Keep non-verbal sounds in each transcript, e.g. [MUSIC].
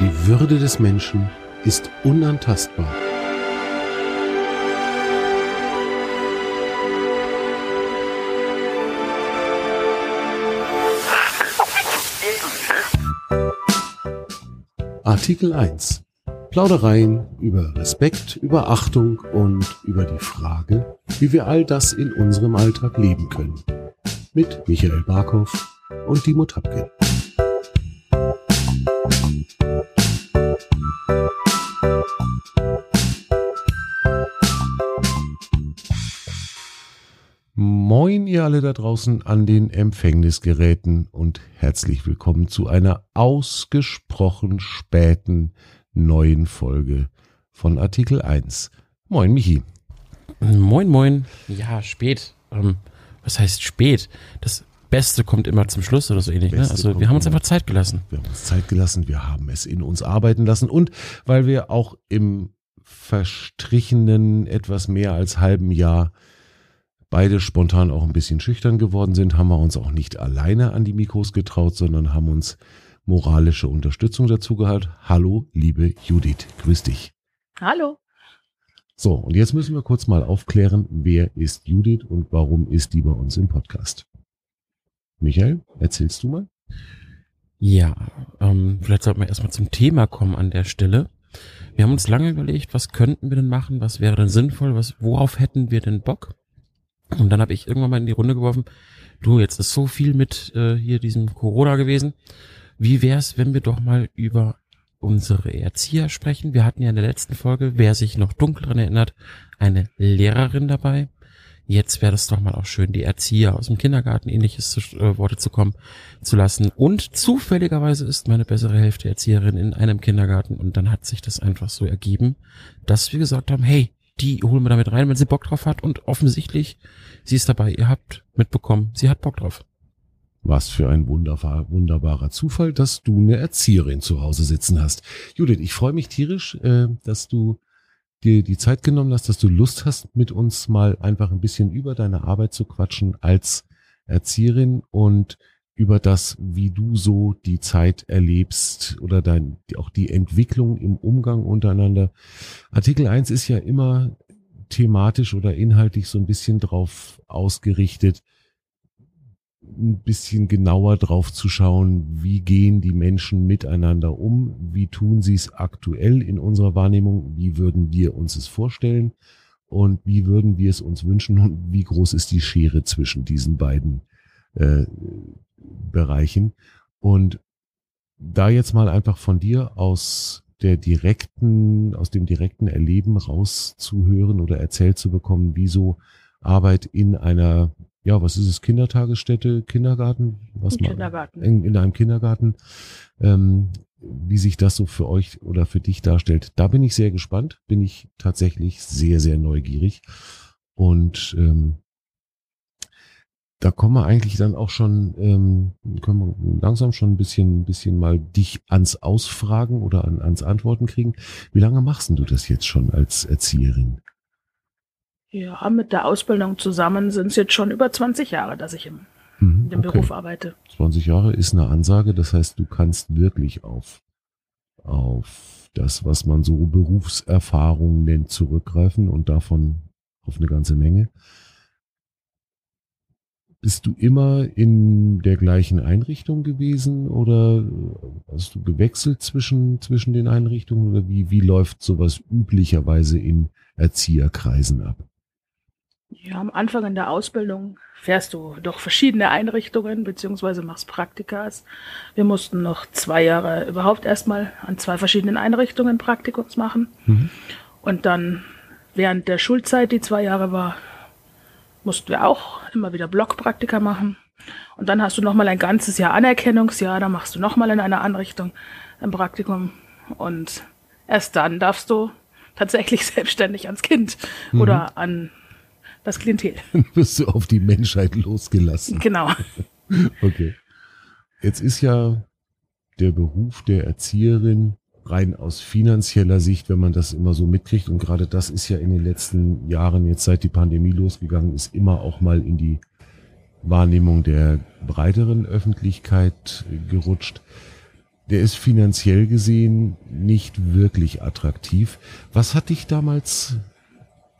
Die Würde des Menschen ist unantastbar. Artikel 1. Plaudereien über Respekt, über Achtung und über die Frage, wie wir all das in unserem Alltag leben können. Mit Michael Barkow und Dimo Tapkin. Ihr alle da draußen an den Empfängnisgeräten und herzlich willkommen zu einer ausgesprochen späten neuen Folge von Artikel 1. Moin Michi. Moin moin. Ja, spät. Ähm, was heißt spät? Das Beste kommt immer zum Schluss oder so ähnlich. Ne? Also wir haben uns einfach Zeit gelassen. Wir haben uns Zeit gelassen, wir haben es in uns arbeiten lassen und weil wir auch im verstrichenen etwas mehr als halben Jahr beide spontan auch ein bisschen schüchtern geworden sind, haben wir uns auch nicht alleine an die Mikros getraut, sondern haben uns moralische Unterstützung dazu gehabt. Hallo, liebe Judith, grüß dich. Hallo. So, und jetzt müssen wir kurz mal aufklären, wer ist Judith und warum ist die bei uns im Podcast? Michael, erzählst du mal? Ja, ähm, vielleicht sollten wir erstmal zum Thema kommen an der Stelle. Wir haben uns lange überlegt, was könnten wir denn machen, was wäre denn sinnvoll, was, worauf hätten wir denn Bock? Und dann habe ich irgendwann mal in die Runde geworfen, du, jetzt ist so viel mit äh, hier diesem Corona gewesen. Wie wär's, wenn wir doch mal über unsere Erzieher sprechen? Wir hatten ja in der letzten Folge, wer sich noch dunkel dran erinnert, eine Lehrerin dabei. Jetzt wäre das doch mal auch schön, die Erzieher aus dem Kindergarten ähnliches zu, äh, Worte zu kommen zu lassen. Und zufälligerweise ist meine bessere Hälfte Erzieherin in einem Kindergarten und dann hat sich das einfach so ergeben, dass wir gesagt haben, hey, die holen wir damit rein, wenn sie Bock drauf hat. Und offensichtlich, sie ist dabei. Ihr habt mitbekommen, sie hat Bock drauf. Was für ein wunderbar, wunderbarer Zufall, dass du eine Erzieherin zu Hause sitzen hast. Judith, ich freue mich tierisch, äh, dass du dir die Zeit genommen hast, dass du Lust hast, mit uns mal einfach ein bisschen über deine Arbeit zu quatschen als Erzieherin und über das, wie du so die Zeit erlebst oder dein, auch die Entwicklung im Umgang untereinander. Artikel 1 ist ja immer thematisch oder inhaltlich so ein bisschen drauf ausgerichtet, ein bisschen genauer drauf zu schauen, wie gehen die Menschen miteinander um, wie tun sie es aktuell in unserer Wahrnehmung, wie würden wir uns es vorstellen und wie würden wir es uns wünschen und wie groß ist die Schere zwischen diesen beiden äh, Bereichen. Und da jetzt mal einfach von dir aus der direkten, aus dem direkten Erleben rauszuhören oder erzählt zu bekommen, wieso Arbeit in einer, ja, was ist es, Kindertagesstätte, Kindergarten? Was Kindergarten. In, in, einem Kindergarten, ähm, wie sich das so für euch oder für dich darstellt. Da bin ich sehr gespannt, bin ich tatsächlich sehr, sehr neugierig. Und ähm, da kommen wir eigentlich dann auch schon, ähm, können wir langsam schon ein bisschen, ein bisschen mal dich ans Ausfragen oder an, ans Antworten kriegen. Wie lange machst du das jetzt schon als Erzieherin? Ja, mit der Ausbildung zusammen sind es jetzt schon über 20 Jahre, dass ich im, mhm, in dem okay. Beruf arbeite. 20 Jahre ist eine Ansage, das heißt, du kannst wirklich auf, auf das, was man so Berufserfahrung nennt, zurückgreifen und davon auf eine ganze Menge. Bist du immer in der gleichen Einrichtung gewesen oder hast du gewechselt zwischen, zwischen den Einrichtungen oder wie, wie läuft sowas üblicherweise in Erzieherkreisen ab? Ja, am Anfang in der Ausbildung fährst du durch verschiedene Einrichtungen beziehungsweise machst Praktikas. Wir mussten noch zwei Jahre überhaupt erstmal an zwei verschiedenen Einrichtungen Praktikums machen. Mhm. Und dann während der Schulzeit, die zwei Jahre war, mussten wir auch immer wieder Blockpraktika machen. Und dann hast du nochmal ein ganzes Jahr Anerkennungsjahr, da machst du nochmal in einer Anrichtung ein Praktikum. Und erst dann darfst du tatsächlich [LAUGHS] selbstständig ans Kind mhm. oder an das Klientel. [LAUGHS] Dann wirst du auf die Menschheit losgelassen. Genau. [LAUGHS] okay. Jetzt ist ja der Beruf der Erzieherin rein aus finanzieller Sicht, wenn man das immer so mitkriegt. Und gerade das ist ja in den letzten Jahren, jetzt seit die Pandemie losgegangen ist, immer auch mal in die Wahrnehmung der breiteren Öffentlichkeit gerutscht. der ist finanziell gesehen nicht wirklich attraktiv. Was hat dich damals,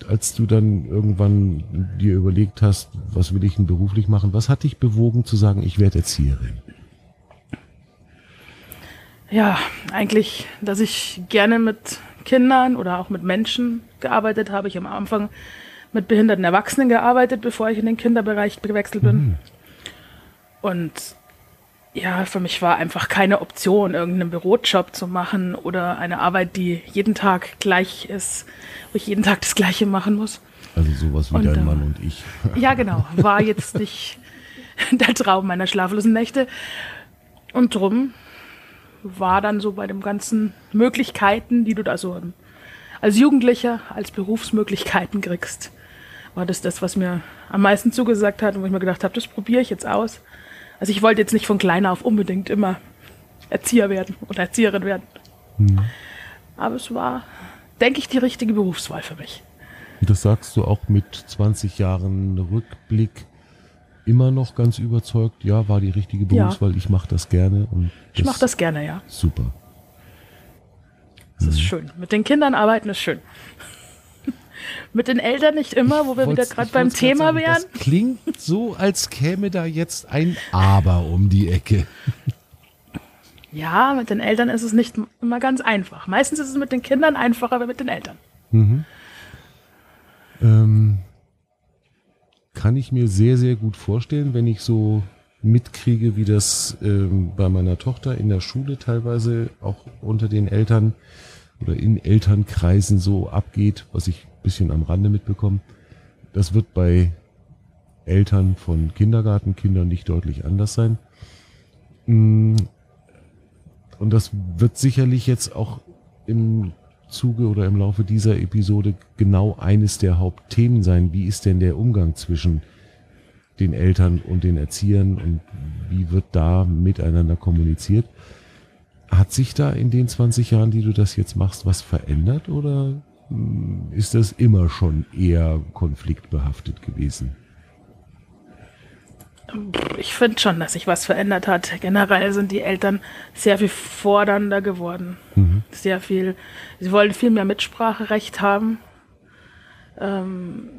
als du dann irgendwann dir überlegt hast, was will ich denn beruflich machen, was hat dich bewogen zu sagen, ich werde Erzieherin? Ja, eigentlich, dass ich gerne mit Kindern oder auch mit Menschen gearbeitet habe. Ich am Anfang mit behinderten Erwachsenen gearbeitet, bevor ich in den Kinderbereich gewechselt bin. Mhm. Und ja, für mich war einfach keine Option, irgendeinen Bürojob zu machen oder eine Arbeit, die jeden Tag gleich ist, wo ich jeden Tag das Gleiche machen muss. Also sowas wie und, dein äh, Mann und ich. Ja, [LAUGHS] genau. War jetzt nicht [LAUGHS] der Traum meiner schlaflosen Nächte. Und drum war dann so bei den ganzen Möglichkeiten, die du da so als Jugendlicher, als Berufsmöglichkeiten kriegst, war das das, was mir am meisten zugesagt hat und wo ich mir gedacht habe, das probiere ich jetzt aus. Also ich wollte jetzt nicht von klein auf unbedingt immer Erzieher werden oder Erzieherin werden. Mhm. Aber es war, denke ich, die richtige Berufswahl für mich. Und das sagst du auch mit 20 Jahren Rückblick immer noch ganz überzeugt, ja, war die richtige Berufswahl, ja. ich mache das gerne. Und ich mache das gerne, ja. Super. Das mhm. ist schön. Mit den Kindern arbeiten ist schön. [LAUGHS] Mit den Eltern nicht immer, wo wir wieder gerade beim Thema sagen, wären. Das klingt so, als käme da jetzt ein Aber um die Ecke. [LAUGHS] Ja, mit den Eltern ist es nicht immer ganz einfach. Meistens ist es mit den Kindern einfacher, aber mit den Eltern. Mhm. Ähm, kann ich mir sehr, sehr gut vorstellen, wenn ich so mitkriege, wie das ähm, bei meiner Tochter in der Schule teilweise auch unter den Eltern oder in Elternkreisen so abgeht, was ich bisschen am Rande mitbekomme. Das wird bei Eltern von Kindergartenkindern nicht deutlich anders sein. Mm. Und das wird sicherlich jetzt auch im Zuge oder im Laufe dieser Episode genau eines der Hauptthemen sein. Wie ist denn der Umgang zwischen den Eltern und den Erziehern und wie wird da miteinander kommuniziert? Hat sich da in den 20 Jahren, die du das jetzt machst, was verändert oder ist das immer schon eher konfliktbehaftet gewesen? Ich finde schon, dass sich was verändert hat. Generell sind die Eltern sehr viel fordernder geworden. Mhm. Sehr viel. Sie wollen viel mehr Mitspracherecht haben. Ähm,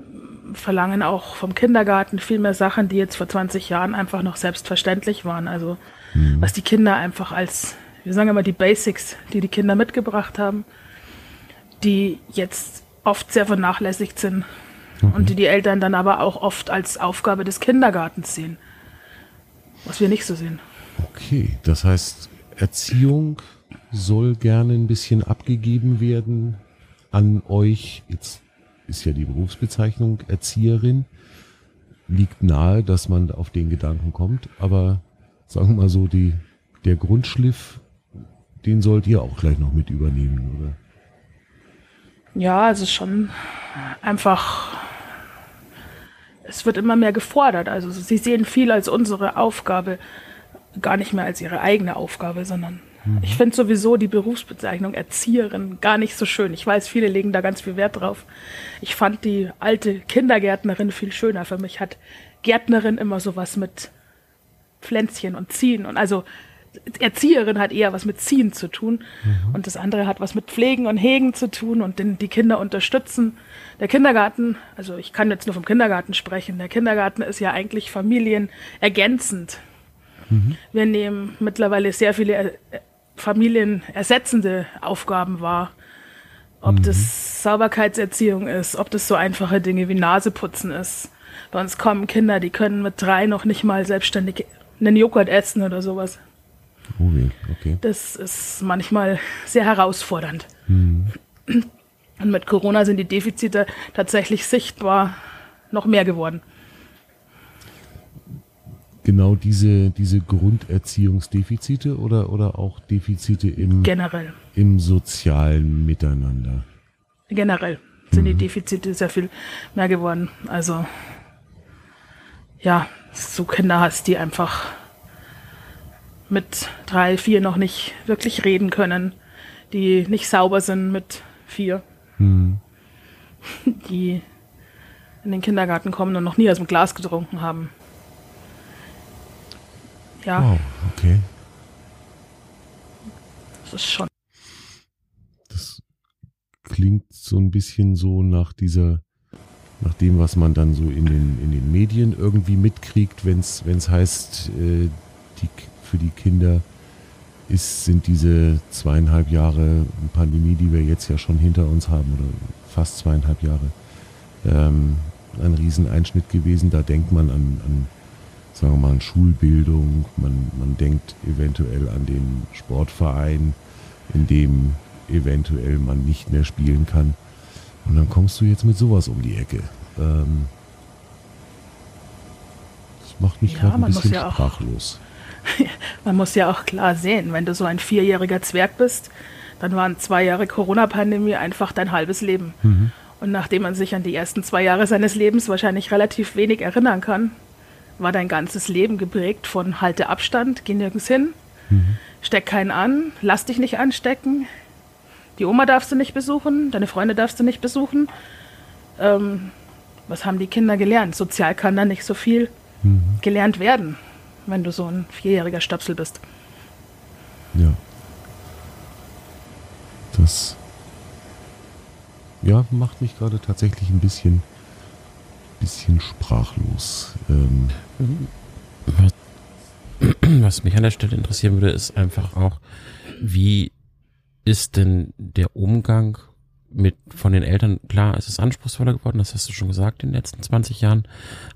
verlangen auch vom Kindergarten viel mehr Sachen, die jetzt vor 20 Jahren einfach noch selbstverständlich waren. Also mhm. was die Kinder einfach als, wir sagen immer die Basics, die die Kinder mitgebracht haben, die jetzt oft sehr vernachlässigt sind mhm. und die die Eltern dann aber auch oft als Aufgabe des Kindergartens sehen, was wir nicht so sehen. Okay, das heißt, Erziehung soll gerne ein bisschen abgegeben werden an euch. Jetzt ist ja die Berufsbezeichnung Erzieherin. Liegt nahe, dass man auf den Gedanken kommt, aber sagen wir mal so, die, der Grundschliff, den sollt ihr auch gleich noch mit übernehmen, oder? Ja, es ist schon einfach, es wird immer mehr gefordert. Also sie sehen viel als unsere Aufgabe, gar nicht mehr als ihre eigene Aufgabe, sondern mhm. ich finde sowieso die Berufsbezeichnung Erzieherin gar nicht so schön. Ich weiß, viele legen da ganz viel Wert drauf. Ich fand die alte Kindergärtnerin viel schöner. Für mich hat Gärtnerin immer sowas mit Pflänzchen und Ziehen und also Erzieherin hat eher was mit Ziehen zu tun mhm. und das andere hat was mit Pflegen und Hegen zu tun und den, die Kinder unterstützen. Der Kindergarten, also ich kann jetzt nur vom Kindergarten sprechen, der Kindergarten ist ja eigentlich familienergänzend. Mhm. Wir nehmen mittlerweile sehr viele äh, familienersetzende Aufgaben wahr. Ob mhm. das Sauberkeitserziehung ist, ob das so einfache Dinge wie Naseputzen ist. Bei uns kommen Kinder, die können mit drei noch nicht mal selbstständig einen Joghurt essen oder sowas. Oh, okay. Das ist manchmal sehr herausfordernd. Mhm. Und mit Corona sind die Defizite tatsächlich sichtbar noch mehr geworden. Genau diese, diese Grunderziehungsdefizite oder, oder auch Defizite im, Generell. im sozialen Miteinander? Generell sind mhm. die Defizite sehr viel mehr geworden. Also ja, so Kinder hast, die einfach mit drei, vier noch nicht wirklich reden können, die nicht sauber sind mit vier, hm. [LAUGHS] die in den Kindergarten kommen und noch nie aus dem Glas getrunken haben. Ja. Wow, okay. Das ist schon. Das klingt so ein bisschen so nach dieser, nach dem, was man dann so in den, in den Medien irgendwie mitkriegt, wenn es heißt, äh, die, für die Kinder ist, sind diese zweieinhalb Jahre Pandemie, die wir jetzt ja schon hinter uns haben, oder fast zweieinhalb Jahre, ähm, ein Rieseneinschnitt gewesen. Da denkt man an, an sagen wir mal, an Schulbildung, man, man denkt eventuell an den Sportverein, in dem eventuell man nicht mehr spielen kann. Und dann kommst du jetzt mit sowas um die Ecke. Ähm, das macht mich ja, gerade ein bisschen ja sprachlos. [LAUGHS] man muss ja auch klar sehen, wenn du so ein vierjähriger Zwerg bist, dann waren zwei Jahre Corona-Pandemie einfach dein halbes Leben. Mhm. Und nachdem man sich an die ersten zwei Jahre seines Lebens wahrscheinlich relativ wenig erinnern kann, war dein ganzes Leben geprägt von halte Abstand, geh nirgends hin, mhm. steck keinen an, lass dich nicht anstecken, die Oma darfst du nicht besuchen, deine Freunde darfst du nicht besuchen. Ähm, was haben die Kinder gelernt? Sozial kann da nicht so viel mhm. gelernt werden, wenn du so ein vierjähriger Stöpsel bist. Ja. Das ja, macht mich gerade tatsächlich ein bisschen, bisschen sprachlos. Ähm, was, [CLEARS THROAT] was mich an der Stelle interessieren würde, ist einfach auch, wie ist denn der Umgang mit von den Eltern, klar, es ist anspruchsvoller geworden, das hast du schon gesagt in den letzten 20 Jahren,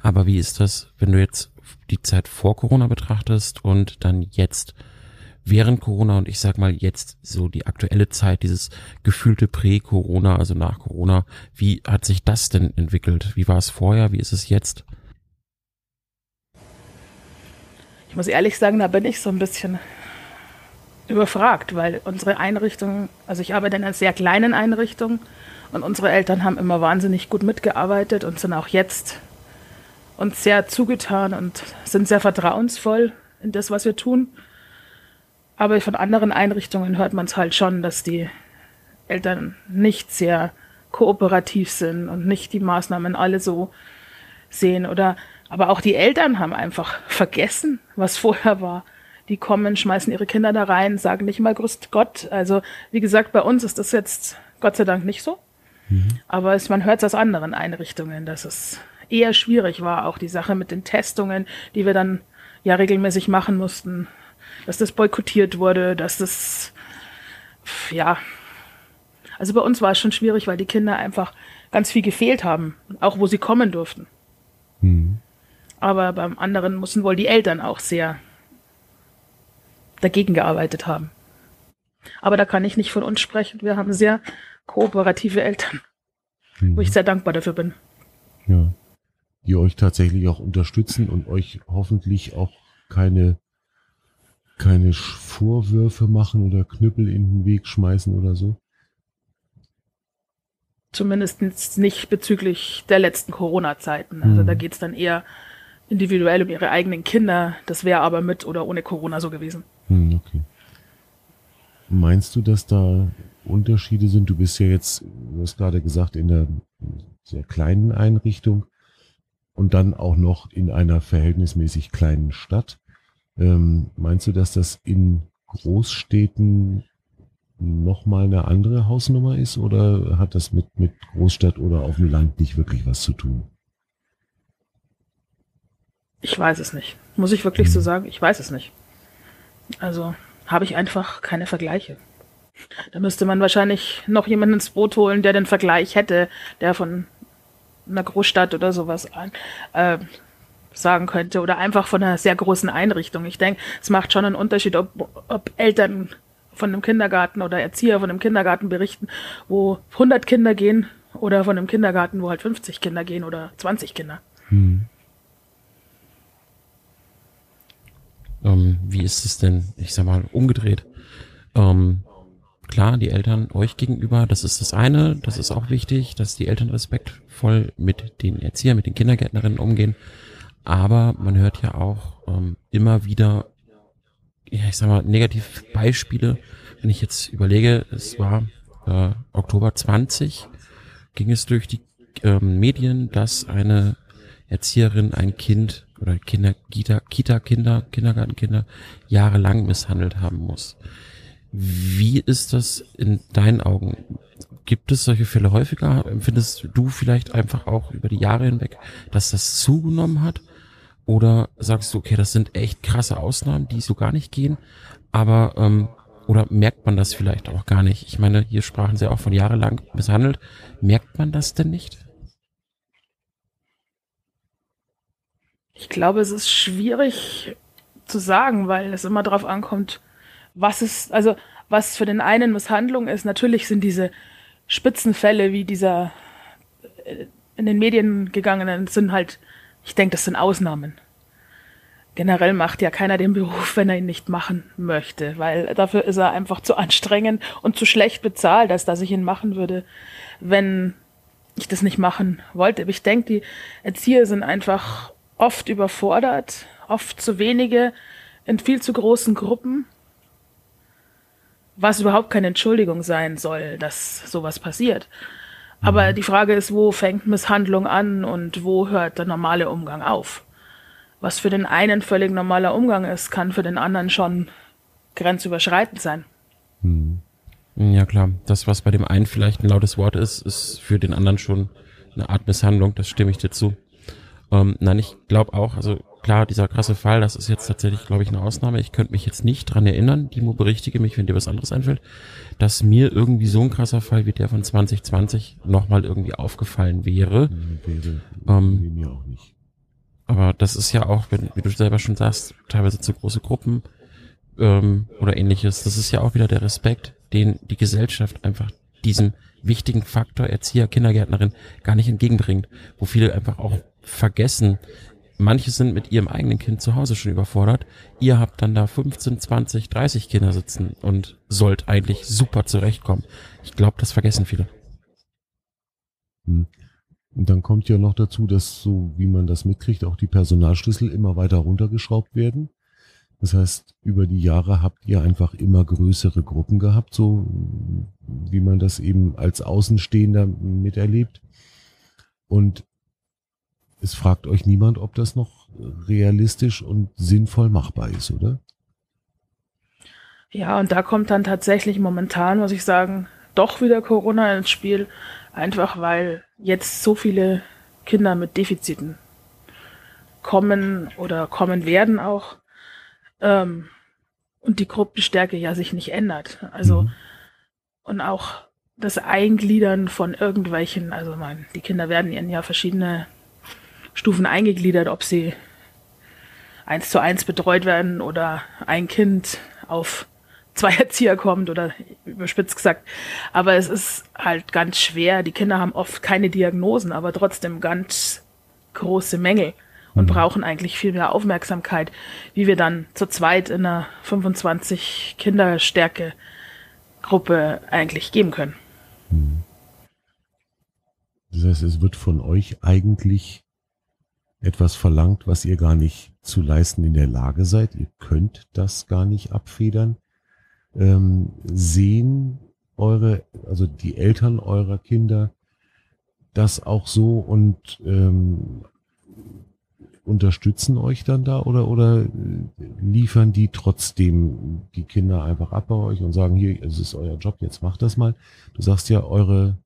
aber wie ist das, wenn du jetzt die Zeit vor Corona betrachtest und dann jetzt während Corona und ich sag mal jetzt so die aktuelle Zeit, dieses gefühlte Prä-Corona, also nach Corona, wie hat sich das denn entwickelt? Wie war es vorher? Wie ist es jetzt? Ich muss ehrlich sagen, da bin ich so ein bisschen überfragt, weil unsere Einrichtung, also ich arbeite in einer sehr kleinen Einrichtung und unsere Eltern haben immer wahnsinnig gut mitgearbeitet und sind auch jetzt uns sehr zugetan und sind sehr vertrauensvoll in das, was wir tun. Aber von anderen Einrichtungen hört man es halt schon, dass die Eltern nicht sehr kooperativ sind und nicht die Maßnahmen alle so sehen. Oder aber auch die Eltern haben einfach vergessen, was vorher war. Die kommen, schmeißen ihre Kinder da rein, sagen nicht mal Grüßt Gott. Also wie gesagt, bei uns ist das jetzt Gott sei Dank nicht so. Mhm. Aber es, man hört es aus anderen Einrichtungen, dass es eher schwierig war, auch die Sache mit den Testungen, die wir dann ja regelmäßig machen mussten dass das boykottiert wurde, dass das, ja, also bei uns war es schon schwierig, weil die Kinder einfach ganz viel gefehlt haben, auch wo sie kommen durften. Mhm. Aber beim anderen mussten wohl die Eltern auch sehr dagegen gearbeitet haben. Aber da kann ich nicht von uns sprechen. Wir haben sehr kooperative Eltern, mhm. wo ich mhm. sehr dankbar dafür bin. Ja. Die euch tatsächlich auch unterstützen und euch hoffentlich auch keine keine Vorwürfe machen oder Knüppel in den Weg schmeißen oder so? Zumindest nicht bezüglich der letzten Corona-Zeiten. Also hm. da geht's dann eher individuell um ihre eigenen Kinder. Das wäre aber mit oder ohne Corona so gewesen. Hm, okay. Meinst du, dass da Unterschiede sind? Du bist ja jetzt, du hast gerade gesagt, in einer sehr kleinen Einrichtung und dann auch noch in einer verhältnismäßig kleinen Stadt. Ähm, meinst du, dass das in Großstädten nochmal eine andere Hausnummer ist oder hat das mit, mit Großstadt oder auf dem Land nicht wirklich was zu tun? Ich weiß es nicht. Muss ich wirklich so sagen? Ich weiß es nicht. Also habe ich einfach keine Vergleiche. Da müsste man wahrscheinlich noch jemanden ins Boot holen, der den Vergleich hätte, der von einer Großstadt oder sowas äh, sagen könnte oder einfach von einer sehr großen Einrichtung. Ich denke, es macht schon einen Unterschied, ob, ob Eltern von einem Kindergarten oder Erzieher von einem Kindergarten berichten, wo 100 Kinder gehen oder von einem Kindergarten, wo halt 50 Kinder gehen oder 20 Kinder. Hm. Ähm, wie ist es denn, ich sag mal, umgedreht? Ähm, klar, die Eltern euch gegenüber, das ist das eine, das ist auch wichtig, dass die Eltern respektvoll mit den Erziehern, mit den Kindergärtnerinnen umgehen. Aber man hört ja auch ähm, immer wieder, ja, ich sag mal, negative Beispiele. Wenn ich jetzt überlege, es war äh, Oktober 20, ging es durch die ähm, Medien, dass eine Erzieherin ein Kind oder Kinder, Kita, Kita-Kinder, Kindergartenkinder jahrelang misshandelt haben muss. Wie ist das in deinen Augen? Gibt es solche Fälle häufiger? Empfindest du vielleicht einfach auch über die Jahre hinweg, dass das zugenommen hat? Oder sagst du, okay, das sind echt krasse Ausnahmen, die so gar nicht gehen, aber ähm, oder merkt man das vielleicht auch gar nicht? Ich meine, hier sprachen sie auch von jahrelang misshandelt. Merkt man das denn nicht? Ich glaube, es ist schwierig zu sagen, weil es immer darauf ankommt, was ist, also was für den einen Misshandlung ist. Natürlich sind diese Spitzenfälle wie dieser äh, in den Medien gegangenen sind halt, ich denke, das sind Ausnahmen. Generell macht ja keiner den Beruf, wenn er ihn nicht machen möchte, weil dafür ist er einfach zu anstrengend und zu schlecht bezahlt, als dass ich ihn machen würde, wenn ich das nicht machen wollte. Aber ich denke, die Erzieher sind einfach oft überfordert, oft zu wenige, in viel zu großen Gruppen, was überhaupt keine Entschuldigung sein soll, dass sowas passiert. Aber mhm. die Frage ist, wo fängt Misshandlung an und wo hört der normale Umgang auf? Was für den einen völlig normaler Umgang ist, kann für den anderen schon grenzüberschreitend sein. Mhm. Ja klar, das, was bei dem einen vielleicht ein lautes Wort ist, ist für den anderen schon eine Art Misshandlung, das stimme ich dir zu. Ähm, nein, ich glaube auch, also klar, dieser krasse Fall, das ist jetzt tatsächlich, glaube ich, eine Ausnahme. Ich könnte mich jetzt nicht dran erinnern, Dimo, berichtige mich, wenn dir was anderes einfällt, dass mir irgendwie so ein krasser Fall wie der von 2020 nochmal irgendwie aufgefallen wäre. wäre ähm, mir auch nicht. Aber das ist ja auch, wenn, wie du selber schon sagst, teilweise zu große Gruppen ähm, oder ähnliches. Das ist ja auch wieder der Respekt, den die Gesellschaft einfach diesem wichtigen Faktor Erzieher, Kindergärtnerin gar nicht entgegenbringt, wo viele einfach auch vergessen. Manche sind mit ihrem eigenen Kind zu Hause schon überfordert. Ihr habt dann da 15, 20, 30 Kinder sitzen und sollt eigentlich super zurechtkommen. Ich glaube, das vergessen viele. Hm. Und dann kommt ja noch dazu, dass so wie man das mitkriegt, auch die Personalschlüssel immer weiter runtergeschraubt werden. Das heißt, über die Jahre habt ihr einfach immer größere Gruppen gehabt, so wie man das eben als Außenstehender miterlebt. Und es fragt euch niemand, ob das noch realistisch und sinnvoll machbar ist, oder? Ja, und da kommt dann tatsächlich momentan, muss ich sagen, doch wieder Corona ins Spiel, einfach weil jetzt so viele Kinder mit Defiziten kommen oder kommen werden auch ähm, und die Gruppenstärke ja sich nicht ändert. Also mhm. und auch das Eingliedern von irgendwelchen, also man, die Kinder werden in ja verschiedene Stufen eingegliedert, ob sie eins zu eins betreut werden oder ein Kind auf zwei Erzieher kommt oder überspitzt gesagt. Aber es ist halt ganz schwer. Die Kinder haben oft keine Diagnosen, aber trotzdem ganz große Mängel und mhm. brauchen eigentlich viel mehr Aufmerksamkeit, wie wir dann zu zweit in einer 25 Kinderstärke Gruppe eigentlich geben können. Mhm. Das heißt, es wird von euch eigentlich etwas verlangt, was ihr gar nicht zu leisten in der Lage seid. Ihr könnt das gar nicht abfedern. Ähm, sehen eure, also die Eltern eurer Kinder das auch so und ähm, unterstützen euch dann da oder oder liefern die trotzdem die Kinder einfach ab bei euch und sagen hier es ist euer Job jetzt macht das mal du sagst ja eure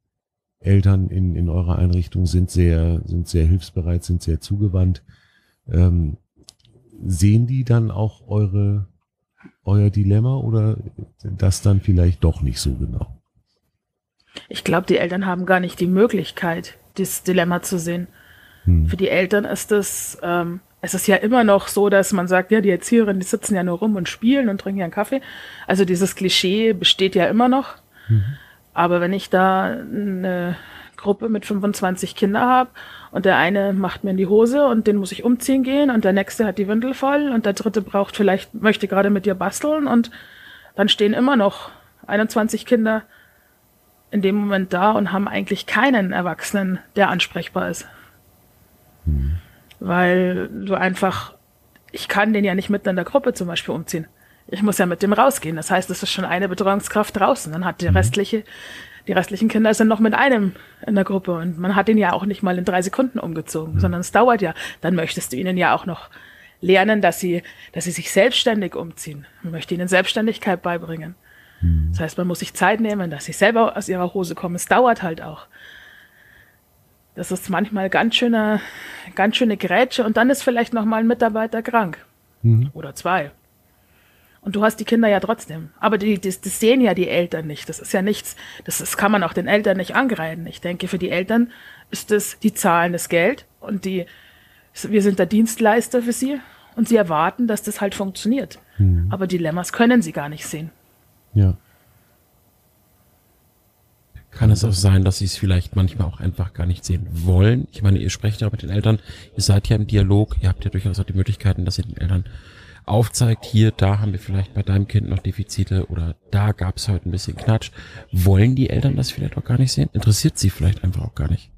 Eltern in, in eurer Einrichtung sind sehr, sind sehr hilfsbereit, sind sehr zugewandt. Ähm, sehen die dann auch eure, euer Dilemma oder das dann vielleicht doch nicht so genau? Ich glaube, die Eltern haben gar nicht die Möglichkeit, dieses Dilemma zu sehen. Hm. Für die Eltern ist es, ähm, es ist ja immer noch so, dass man sagt, ja, die Erzieherinnen, die sitzen ja nur rum und spielen und trinken ja einen Kaffee. Also dieses Klischee besteht ja immer noch. Mhm. Aber wenn ich da eine Gruppe mit 25 Kindern habe und der eine macht mir in die Hose und den muss ich umziehen gehen und der nächste hat die Windel voll und der dritte braucht vielleicht, möchte gerade mit dir basteln und dann stehen immer noch 21 Kinder in dem Moment da und haben eigentlich keinen Erwachsenen, der ansprechbar ist. Mhm. Weil du einfach, ich kann den ja nicht mitten in der Gruppe zum Beispiel umziehen ich muss ja mit dem rausgehen. Das heißt, es ist schon eine Betreuungskraft draußen. Dann hat die mhm. restliche, die restlichen Kinder sind noch mit einem in der Gruppe und man hat ihn ja auch nicht mal in drei Sekunden umgezogen, mhm. sondern es dauert ja. Dann möchtest du ihnen ja auch noch lernen, dass sie, dass sie sich selbstständig umziehen. Man möchte ihnen Selbstständigkeit beibringen. Mhm. Das heißt, man muss sich Zeit nehmen, dass sie selber aus ihrer Hose kommen. Es dauert halt auch. Das ist manchmal ganz schöne, ganz schöne Grätsche und dann ist vielleicht noch mal ein Mitarbeiter krank. Mhm. Oder zwei. Und du hast die Kinder ja trotzdem. Aber die, das, das sehen ja die Eltern nicht. Das ist ja nichts, das, das kann man auch den Eltern nicht angreifen. Ich denke, für die Eltern ist es, die zahlen das Geld und die, wir sind der Dienstleister für sie und sie erwarten, dass das halt funktioniert. Mhm. Aber Dilemmas können sie gar nicht sehen. Ja. Kann es auch sein, dass sie es vielleicht manchmal auch einfach gar nicht sehen wollen? Ich meine, ihr sprecht ja mit den Eltern, ihr seid ja im Dialog, ihr habt ja durchaus auch die Möglichkeiten, dass ihr den Eltern aufzeigt, hier, da haben wir vielleicht bei deinem Kind noch Defizite oder da gab es heute ein bisschen Knatsch. Wollen die Eltern das vielleicht auch gar nicht sehen? Interessiert sie vielleicht einfach auch gar nicht?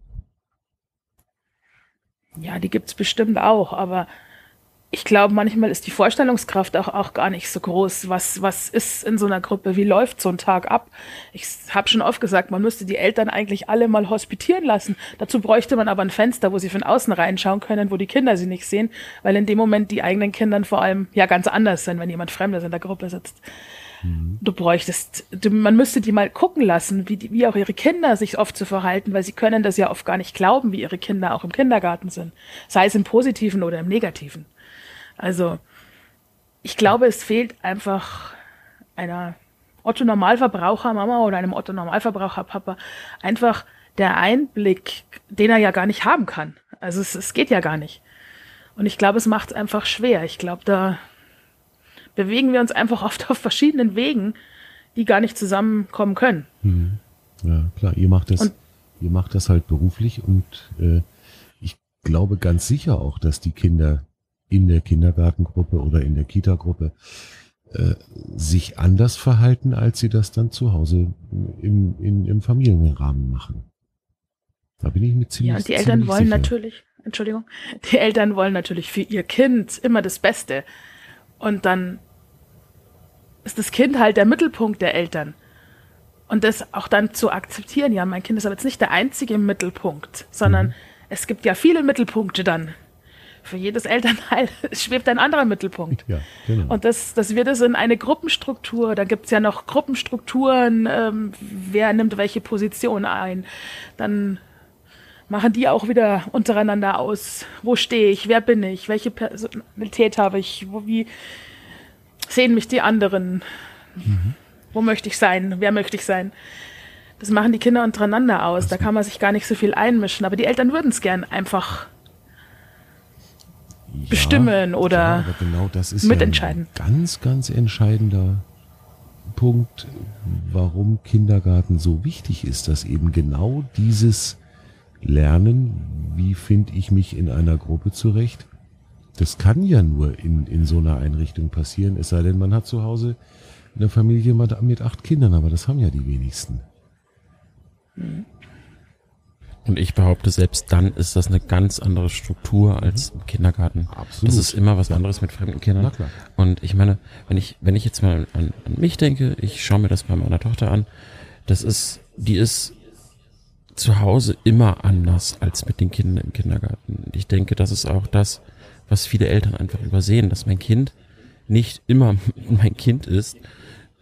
Ja, die gibt's bestimmt auch, aber ich glaube, manchmal ist die Vorstellungskraft auch, auch gar nicht so groß. Was, was ist in so einer Gruppe? Wie läuft so ein Tag ab? Ich habe schon oft gesagt, man müsste die Eltern eigentlich alle mal hospitieren lassen. Dazu bräuchte man aber ein Fenster, wo sie von außen reinschauen können, wo die Kinder sie nicht sehen, weil in dem Moment die eigenen Kindern vor allem ja ganz anders sind, wenn jemand Fremdes in der Gruppe sitzt. Mhm. Du bräuchtest, du, man müsste die mal gucken lassen, wie, die, wie auch ihre Kinder sich oft zu verhalten, weil sie können das ja oft gar nicht glauben, wie ihre Kinder auch im Kindergarten sind. Sei es im Positiven oder im Negativen. Also ich glaube, es fehlt einfach einer Otto Normalverbraucher Mama oder einem Otto Normalverbraucher Papa einfach der Einblick, den er ja gar nicht haben kann. Also es, es geht ja gar nicht. Und ich glaube, es macht es einfach schwer. Ich glaube, da bewegen wir uns einfach [LAUGHS] oft auf verschiedenen Wegen, die gar nicht zusammenkommen können. Mhm. Ja, klar, ihr macht das, und, ihr macht das halt beruflich und äh, ich glaube ganz sicher auch, dass die Kinder in der Kindergartengruppe oder in der Kitagruppe äh, sich anders verhalten, als sie das dann zu Hause im, in, im Familienrahmen machen. Da bin ich mit ziemlich Ja, und die Eltern wollen sicher. natürlich, Entschuldigung, die Eltern wollen natürlich für ihr Kind immer das Beste. Und dann ist das Kind halt der Mittelpunkt der Eltern. Und das auch dann zu akzeptieren, ja, mein Kind ist aber jetzt nicht der einzige Mittelpunkt, sondern mhm. es gibt ja viele Mittelpunkte dann, für jedes Elternteil [LAUGHS] schwebt ein anderer Mittelpunkt. Ja, genau. Und das, das wird es in eine Gruppenstruktur, da gibt es ja noch Gruppenstrukturen, ähm, wer nimmt welche Position ein. Dann machen die auch wieder untereinander aus, wo stehe ich, wer bin ich, welche Personalität habe ich, wo, wie sehen mich die anderen, mhm. wo möchte ich sein, wer möchte ich sein. Das machen die Kinder untereinander aus, da kann man sich gar nicht so viel einmischen, aber die Eltern würden es gern einfach ja, bestimmen oder ja, genau das ist mitentscheiden. Ja ein ganz, ganz entscheidender Punkt, warum Kindergarten so wichtig ist, dass eben genau dieses Lernen, wie finde ich mich in einer Gruppe zurecht, das kann ja nur in, in so einer Einrichtung passieren, es sei denn, man hat zu Hause eine Familie mit acht Kindern, aber das haben ja die wenigsten. Mhm. Und ich behaupte, selbst dann ist das eine ganz andere Struktur als im Kindergarten. Absolut. Das ist immer was anderes mit fremden Kindern. Na klar. Und ich meine, wenn ich, wenn ich jetzt mal an, an mich denke, ich schaue mir das bei meiner Tochter an, das ist, die ist zu Hause immer anders als mit den Kindern im Kindergarten. Ich denke, das ist auch das, was viele Eltern einfach übersehen, dass mein Kind nicht immer [LAUGHS] mein Kind ist,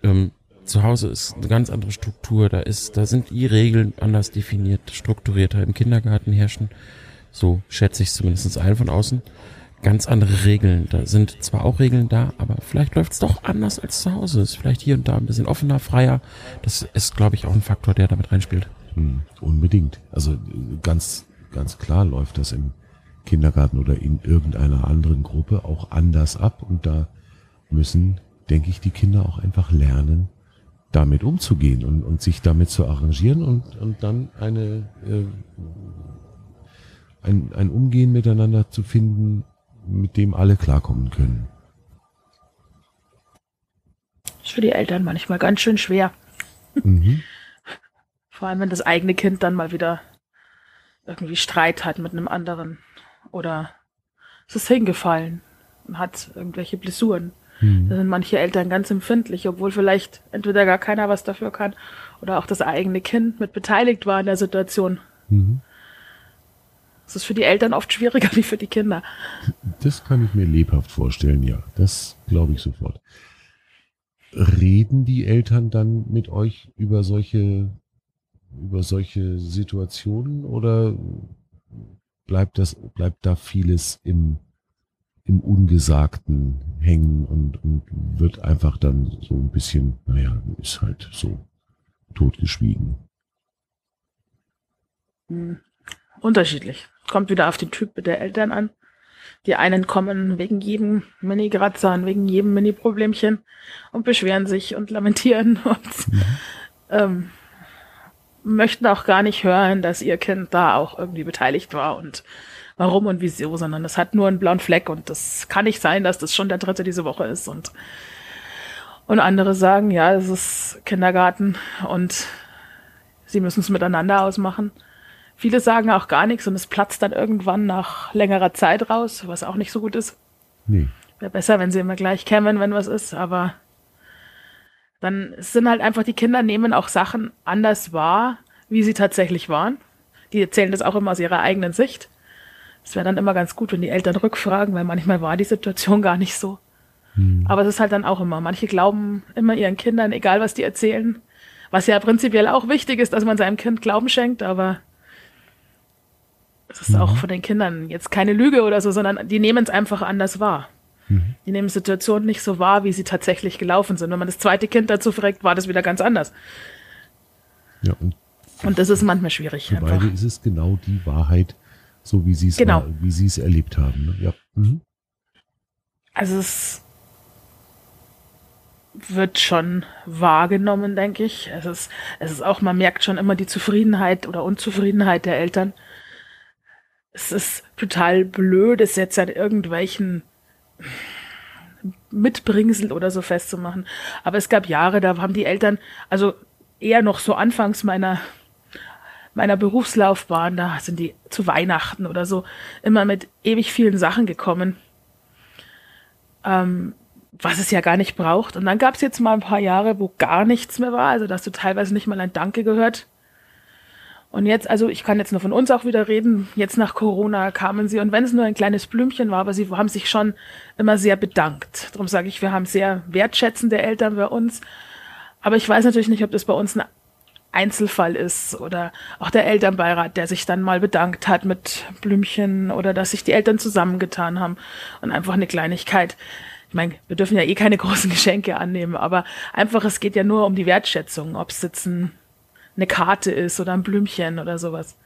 ähm, zu Hause ist eine ganz andere Struktur, da ist, da sind die Regeln anders definiert, strukturierter. Im Kindergarten herrschen, so schätze ich zumindest ein von außen, ganz andere Regeln. Da sind zwar auch Regeln da, aber vielleicht läuft es doch anders als zu Hause. Ist vielleicht hier und da ein bisschen offener, freier. Das ist, glaube ich, auch ein Faktor, der damit reinspielt. Hm, unbedingt. Also ganz, ganz klar läuft das im Kindergarten oder in irgendeiner anderen Gruppe auch anders ab und da müssen, denke ich, die Kinder auch einfach lernen, damit umzugehen und, und sich damit zu arrangieren und, und dann eine, äh, ein, ein Umgehen miteinander zu finden, mit dem alle klarkommen können. ist für die Eltern manchmal ganz schön schwer. Mhm. [LAUGHS] Vor allem, wenn das eigene Kind dann mal wieder irgendwie Streit hat mit einem anderen oder es ist hingefallen und hat irgendwelche Blessuren. Mhm. Da sind manche Eltern ganz empfindlich, obwohl vielleicht entweder gar keiner was dafür kann oder auch das eigene Kind mit beteiligt war in der Situation. Mhm. Das ist für die Eltern oft schwieriger [LAUGHS] wie für die Kinder. Das kann ich mir lebhaft vorstellen, ja. Das glaube ich sofort. reden die Eltern dann mit euch über solche, über solche Situationen oder bleibt das, bleibt da vieles im, im Ungesagten hängen und, und wird einfach dann so ein bisschen, naja, ist halt so totgeschwiegen? Hm. Unterschiedlich. Kommt wieder auf den Typ der Eltern an. Die einen kommen wegen jedem Mini-Gratzer und wegen jedem Mini-Problemchen und beschweren sich und lamentieren [LAUGHS] und mhm. ähm, möchten auch gar nicht hören, dass ihr Kind da auch irgendwie beteiligt war und warum und wieso, sondern es hat nur einen blauen Fleck und das kann nicht sein, dass das schon der dritte diese Woche ist und und andere sagen, ja, es ist Kindergarten und sie müssen es miteinander ausmachen. Viele sagen auch gar nichts und es platzt dann irgendwann nach längerer Zeit raus, was auch nicht so gut ist. Nee. Wäre besser, wenn sie immer gleich kämen, wenn was ist, aber dann sind halt einfach die Kinder nehmen auch Sachen anders wahr, wie sie tatsächlich waren. Die erzählen das auch immer aus ihrer eigenen Sicht. Es wäre dann immer ganz gut, wenn die Eltern rückfragen, weil manchmal war die Situation gar nicht so. Hm. Aber es ist halt dann auch immer. Manche glauben immer ihren Kindern, egal was die erzählen, was ja prinzipiell auch wichtig ist, dass man seinem Kind Glauben schenkt, aber es ist mhm. auch von den Kindern jetzt keine Lüge oder so, sondern die nehmen es einfach anders wahr. Mhm. Die nehmen Situationen nicht so wahr, wie sie tatsächlich gelaufen sind. Wenn man das zweite Kind dazu fragt, war das wieder ganz anders. Ja, und, und das ist manchmal schwierig. Für einfach. beide ist es genau die Wahrheit, so wie sie es genau. es erlebt haben. Ne? Ja. Mhm. Also es wird schon wahrgenommen, denke ich. Es ist, es ist auch, man merkt schon immer die Zufriedenheit oder Unzufriedenheit der Eltern es ist total blöd, es jetzt an irgendwelchen Mitbringsel oder so festzumachen. Aber es gab Jahre, da haben die Eltern, also eher noch so anfangs meiner meiner Berufslaufbahn, da sind die zu Weihnachten oder so immer mit ewig vielen Sachen gekommen, ähm, was es ja gar nicht braucht. Und dann gab es jetzt mal ein paar Jahre, wo gar nichts mehr war, also dass du teilweise nicht mal ein Danke gehört. Und jetzt, also ich kann jetzt nur von uns auch wieder reden, jetzt nach Corona kamen sie und wenn es nur ein kleines Blümchen war, aber sie haben sich schon immer sehr bedankt. Darum sage ich, wir haben sehr wertschätzende Eltern bei uns. Aber ich weiß natürlich nicht, ob das bei uns Einzelfall ist oder auch der Elternbeirat, der sich dann mal bedankt hat mit Blümchen oder dass sich die Eltern zusammengetan haben und einfach eine Kleinigkeit. Ich meine, wir dürfen ja eh keine [LAUGHS] großen Geschenke annehmen, aber einfach, es geht ja nur um die Wertschätzung, ob es jetzt ein eine Karte ist oder ein Blümchen oder sowas.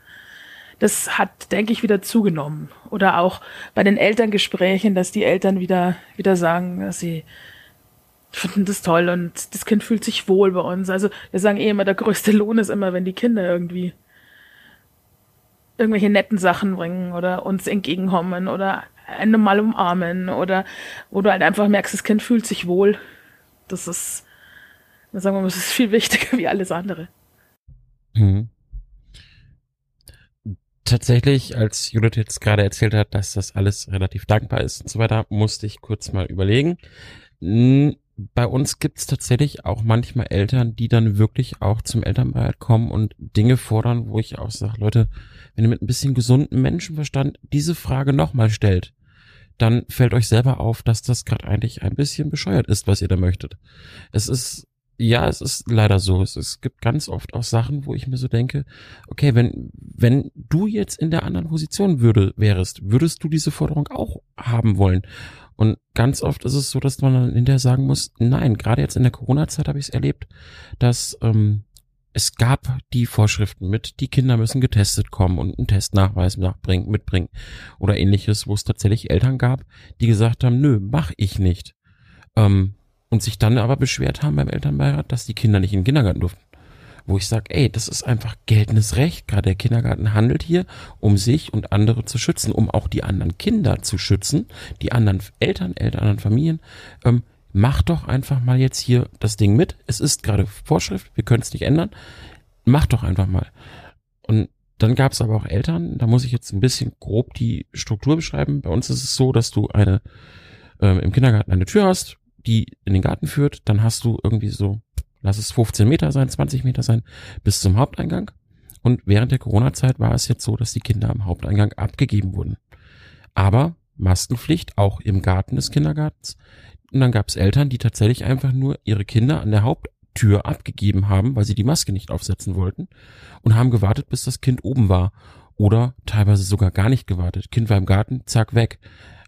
Das hat, denke ich, wieder zugenommen. Oder auch bei den Elterngesprächen, dass die Eltern wieder, wieder sagen, dass sie finden das toll und das Kind fühlt sich wohl bei uns. Also wir sagen eh immer, der größte Lohn ist immer, wenn die Kinder irgendwie irgendwelche netten Sachen bringen oder uns entgegenkommen oder eine mal umarmen oder wo du halt einfach merkst, das Kind fühlt sich wohl. Das ist, sagen wir mal, das ist viel wichtiger wie alles andere. Mhm. Tatsächlich, als Judith jetzt gerade erzählt hat, dass das alles relativ dankbar ist und so weiter, musste ich kurz mal überlegen. Bei uns gibt's tatsächlich auch manchmal Eltern, die dann wirklich auch zum Elternbeirat kommen und Dinge fordern, wo ich auch sage, Leute, wenn ihr mit ein bisschen gesundem Menschenverstand diese Frage nochmal stellt, dann fällt euch selber auf, dass das gerade eigentlich ein bisschen bescheuert ist, was ihr da möchtet. Es ist ja, es ist leider so. Es, es gibt ganz oft auch Sachen, wo ich mir so denke, okay, wenn, wenn du jetzt in der anderen Position würde, wärst, würdest du diese Forderung auch haben wollen? Und ganz oft ist es so, dass man dann hinterher sagen muss, nein, gerade jetzt in der Corona-Zeit habe ich es erlebt, dass ähm, es gab die Vorschriften mit, die Kinder müssen getestet kommen und einen Testnachweis nachbringen, mitbringen oder ähnliches, wo es tatsächlich Eltern gab, die gesagt haben, nö, mach ich nicht. Ähm, und sich dann aber beschwert haben beim Elternbeirat, dass die Kinder nicht in den Kindergarten durften. Wo ich sage, ey, das ist einfach geltendes Recht. Gerade der Kindergarten handelt hier, um sich und andere zu schützen, um auch die anderen Kinder zu schützen, die anderen Eltern, Eltern, anderen Familien. Ähm, mach doch einfach mal jetzt hier das Ding mit. Es ist gerade Vorschrift, wir können es nicht ändern. Mach doch einfach mal. Und dann gab es aber auch Eltern, da muss ich jetzt ein bisschen grob die Struktur beschreiben. Bei uns ist es so, dass du eine ähm, im Kindergarten eine Tür hast, die in den Garten führt, dann hast du irgendwie so, lass es 15 Meter sein, 20 Meter sein, bis zum Haupteingang. Und während der Corona-Zeit war es jetzt so, dass die Kinder am Haupteingang abgegeben wurden. Aber Maskenpflicht auch im Garten des Kindergartens. Und dann gab es Eltern, die tatsächlich einfach nur ihre Kinder an der Haupttür abgegeben haben, weil sie die Maske nicht aufsetzen wollten und haben gewartet, bis das Kind oben war. Oder teilweise sogar gar nicht gewartet. Kind war im Garten, zack, weg.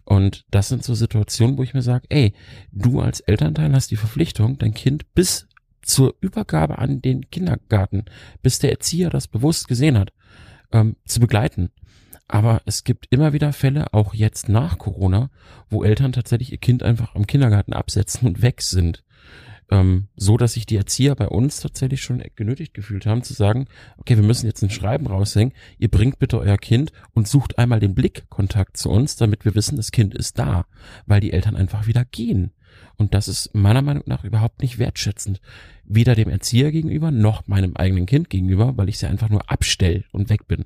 Und das sind so Situationen, wo ich mir sage, ey, du als Elternteil hast die Verpflichtung, dein Kind bis zur Übergabe an den Kindergarten, bis der Erzieher das bewusst gesehen hat, ähm, zu begleiten. Aber es gibt immer wieder Fälle, auch jetzt nach Corona, wo Eltern tatsächlich ihr Kind einfach am Kindergarten absetzen und weg sind. Ähm, so dass sich die Erzieher bei uns tatsächlich schon genötigt gefühlt haben zu sagen, okay, wir müssen jetzt ein Schreiben raushängen, ihr bringt bitte euer Kind und sucht einmal den Blickkontakt zu uns, damit wir wissen, das Kind ist da, weil die Eltern einfach wieder gehen. Und das ist meiner Meinung nach überhaupt nicht wertschätzend. Weder dem Erzieher gegenüber noch meinem eigenen Kind gegenüber, weil ich sie einfach nur abstell und weg bin.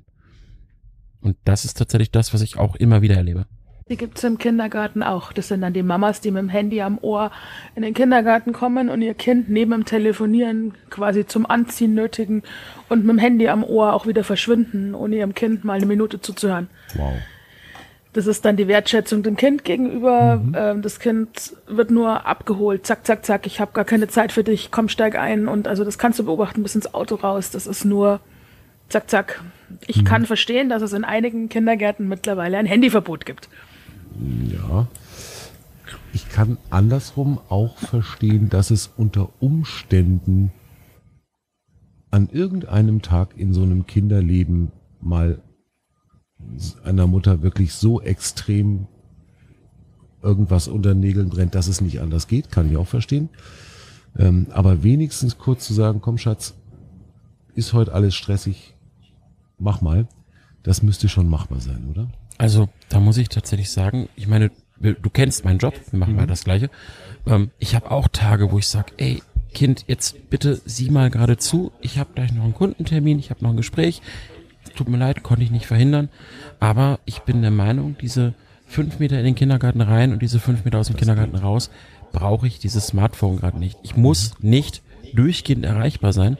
Und das ist tatsächlich das, was ich auch immer wieder erlebe. Die gibt's im Kindergarten auch. Das sind dann die Mamas, die mit dem Handy am Ohr in den Kindergarten kommen und ihr Kind neben dem Telefonieren quasi zum Anziehen nötigen und mit dem Handy am Ohr auch wieder verschwinden, ohne ihrem Kind mal eine Minute zuzuhören. Wow. Das ist dann die Wertschätzung dem Kind gegenüber. Mhm. Ähm, das Kind wird nur abgeholt. Zack, zack, zack. Ich habe gar keine Zeit für dich. Komm, steig ein. Und also das kannst du beobachten bis ins Auto raus. Das ist nur zack, zack. Ich mhm. kann verstehen, dass es in einigen Kindergärten mittlerweile ein Handyverbot gibt. Ja. Ich kann andersrum auch verstehen, dass es unter Umständen an irgendeinem Tag in so einem Kinderleben mal einer Mutter wirklich so extrem irgendwas unter Nägeln brennt, dass es nicht anders geht, kann ich auch verstehen. Ähm, aber wenigstens kurz zu sagen, komm Schatz, ist heute alles stressig, mach mal, das müsste schon machbar sein, oder? Also da muss ich tatsächlich sagen, ich meine, du kennst meinen Job, wir machen mhm. mal das gleiche. Ähm, ich habe auch Tage, wo ich sage, ey, Kind, jetzt bitte sieh mal gerade zu, ich habe gleich noch einen Kundentermin, ich habe noch ein Gespräch, tut mir leid, konnte ich nicht verhindern. Aber ich bin der Meinung, diese fünf Meter in den Kindergarten rein und diese fünf Meter aus dem Kindergarten raus, brauche ich dieses Smartphone gerade nicht. Ich muss nicht durchgehend erreichbar sein.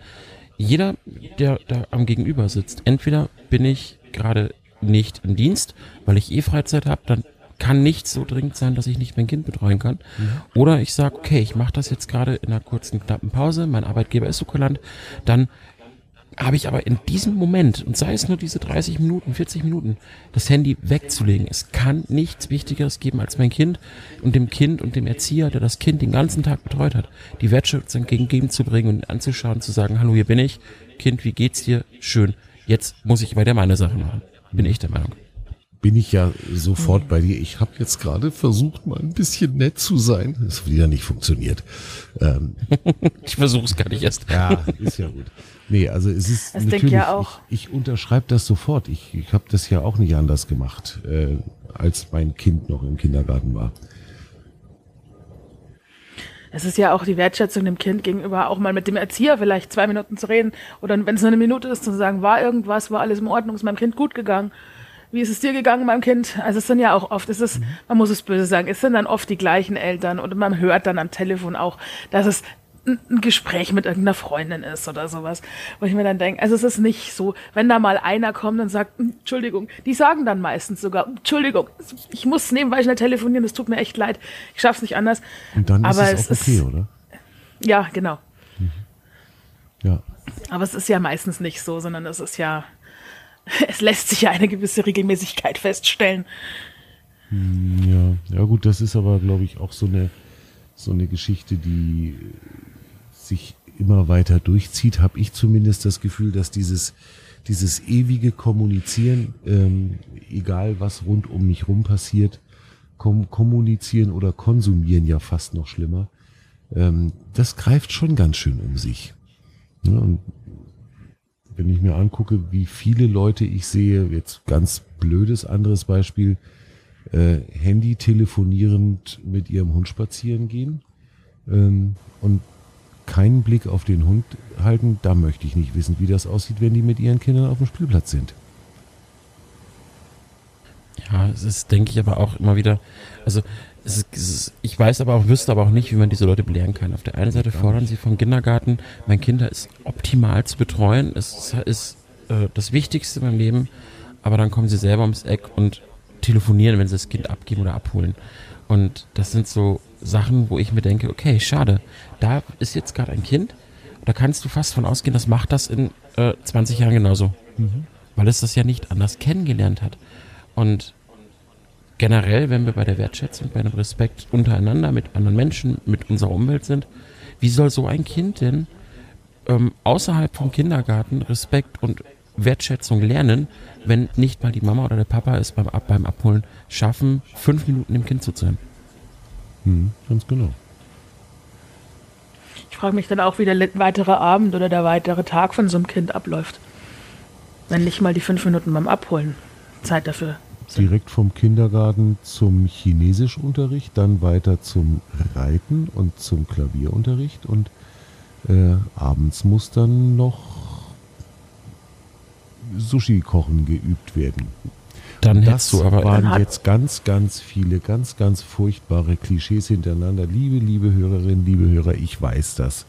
Jeder, der da am Gegenüber sitzt, entweder bin ich gerade nicht im Dienst, weil ich eh Freizeit habe, dann kann nicht so dringend sein, dass ich nicht mein Kind betreuen kann. Mhm. Oder ich sage, okay, ich mache das jetzt gerade in einer kurzen, knappen Pause, mein Arbeitgeber ist so kulant, dann habe ich aber in diesem Moment, und sei es nur diese 30 Minuten, 40 Minuten, das Handy wegzulegen. Es kann nichts Wichtigeres geben als mein Kind und dem Kind und dem Erzieher, der das Kind den ganzen Tag betreut hat, die Wertschätzung gegenzubringen und anzuschauen, zu sagen, hallo, hier bin ich, Kind, wie geht's dir? Schön. Jetzt muss ich weiter meine Sachen machen. Bin ich der Meinung bin ich ja sofort bei dir. Ich habe jetzt gerade versucht, mal ein bisschen nett zu sein. Das hat wieder nicht funktioniert. Ähm, [LAUGHS] ich versuche es gar nicht erst. Ja, ist ja gut. Nee, also es ist das natürlich, ja auch. ich, ich unterschreibe das sofort. Ich, ich habe das ja auch nicht anders gemacht, äh, als mein Kind noch im Kindergarten war. Es ist ja auch die Wertschätzung dem Kind gegenüber, auch mal mit dem Erzieher vielleicht zwei Minuten zu reden oder wenn es nur eine Minute ist, zu sagen, war irgendwas, war alles in Ordnung, ist meinem Kind gut gegangen. Wie ist es dir gegangen, meinem Kind? Also es sind ja auch oft, es ist, mhm. man muss es böse sagen, es sind dann oft die gleichen Eltern und man hört dann am Telefon auch, dass es ein Gespräch mit irgendeiner Freundin ist oder sowas, wo ich mir dann denke, also es ist nicht so, wenn da mal einer kommt und sagt, hm, Entschuldigung, die sagen dann meistens sogar, Entschuldigung, ich muss nebenbei schnell telefonieren, es tut mir echt leid, ich schaff's nicht anders. Und dann ist Aber es, es okay, ist, oder? Ja, genau. Mhm. Ja. Aber es ist ja meistens nicht so, sondern es ist ja, [LAUGHS] es lässt sich ja eine gewisse Regelmäßigkeit feststellen. Hm, ja, ja gut, das ist aber, glaube ich, auch so eine, so eine Geschichte, die sich immer weiter durchzieht, habe ich zumindest das Gefühl, dass dieses, dieses ewige Kommunizieren, ähm, egal was rund um mich rum passiert, kom kommunizieren oder konsumieren ja fast noch schlimmer, ähm, das greift schon ganz schön um sich. Ja, und wenn ich mir angucke, wie viele Leute ich sehe, jetzt ganz blödes anderes Beispiel, äh, Handy telefonierend mit ihrem Hund spazieren gehen ähm, und keinen Blick auf den Hund halten, da möchte ich nicht wissen, wie das aussieht, wenn die mit ihren Kindern auf dem Spielplatz sind. Ja, es ist, denke ich, aber auch immer wieder, also es ist, es ist, ich weiß aber auch, wüsste aber auch nicht, wie man diese Leute belehren kann. Auf der einen Seite fordern sie vom Kindergarten, mein Kinder ist optimal zu betreuen, es ist äh, das Wichtigste in meinem Leben, aber dann kommen sie selber ums Eck und telefonieren, wenn sie das Kind abgeben oder abholen. Und das sind so Sachen, wo ich mir denke, okay, schade, da ist jetzt gerade ein Kind, da kannst du fast von ausgehen, das macht das in äh, 20 Jahren genauso. Mhm. Weil es das ja nicht anders kennengelernt hat. Und generell, wenn wir bei der Wertschätzung, bei dem Respekt untereinander, mit anderen Menschen, mit unserer Umwelt sind, wie soll so ein Kind denn ähm, außerhalb vom Kindergarten Respekt und Wertschätzung lernen, wenn nicht mal die Mama oder der Papa es beim, beim Abholen schaffen, fünf Minuten dem Kind zuzuhören? Hm, ganz genau. Frage mich dann auch, wie der weitere Abend oder der weitere Tag von so einem Kind abläuft. Wenn nicht mal die fünf Minuten beim Abholen Zeit dafür sind. Direkt vom Kindergarten zum Chinesischunterricht, dann weiter zum Reiten und zum Klavierunterricht und äh, abends muss dann noch Sushi kochen geübt werden. Dann das du aber waren jetzt ganz, ganz viele, ganz, ganz furchtbare Klischees hintereinander. Liebe, liebe Hörerinnen, liebe Hörer, ich weiß das.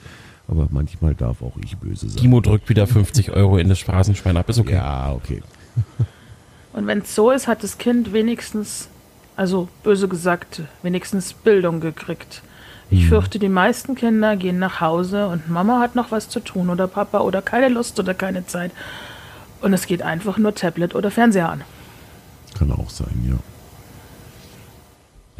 Aber manchmal darf auch ich böse sein. Timo drückt wieder 50 Euro in das Phrasenschwein ab. Ist okay. Ja, okay. [LAUGHS] Und wenn es so ist, hat das Kind wenigstens, also böse gesagt, wenigstens Bildung gekriegt. Ich hm. fürchte, die meisten Kinder gehen nach Hause und Mama hat noch was zu tun oder Papa oder keine Lust oder keine Zeit. Und es geht einfach nur Tablet oder Fernseher an. Kann auch sein, ja.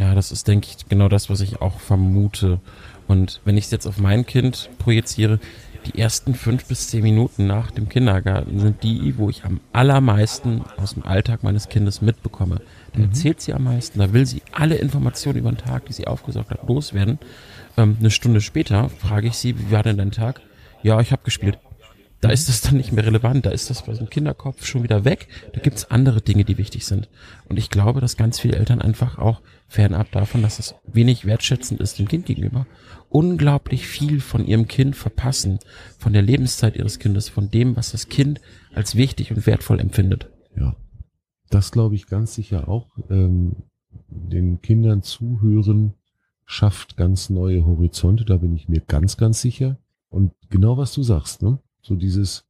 Ja, das ist, denke ich, genau das, was ich auch vermute. Und wenn ich es jetzt auf mein Kind projiziere, die ersten fünf bis zehn Minuten nach dem Kindergarten sind die, wo ich am allermeisten aus dem Alltag meines Kindes mitbekomme. Da mhm. erzählt sie am meisten, da will sie alle Informationen über den Tag, die sie aufgesaugt hat, loswerden. Ähm, eine Stunde später frage ich sie, wie war denn dein Tag? Ja, ich habe gespielt. Da ist das dann nicht mehr relevant, da ist das bei so einem Kinderkopf schon wieder weg. Da gibt's andere Dinge, die wichtig sind. Und ich glaube, dass ganz viele Eltern einfach auch fernab davon, dass es wenig wertschätzend ist dem Kind gegenüber, unglaublich viel von ihrem Kind verpassen, von der Lebenszeit ihres Kindes, von dem, was das Kind als wichtig und wertvoll empfindet. Ja, das glaube ich ganz sicher auch. Ähm, den Kindern zuhören schafft ganz neue Horizonte, da bin ich mir ganz, ganz sicher. Und genau was du sagst, ne? So dieses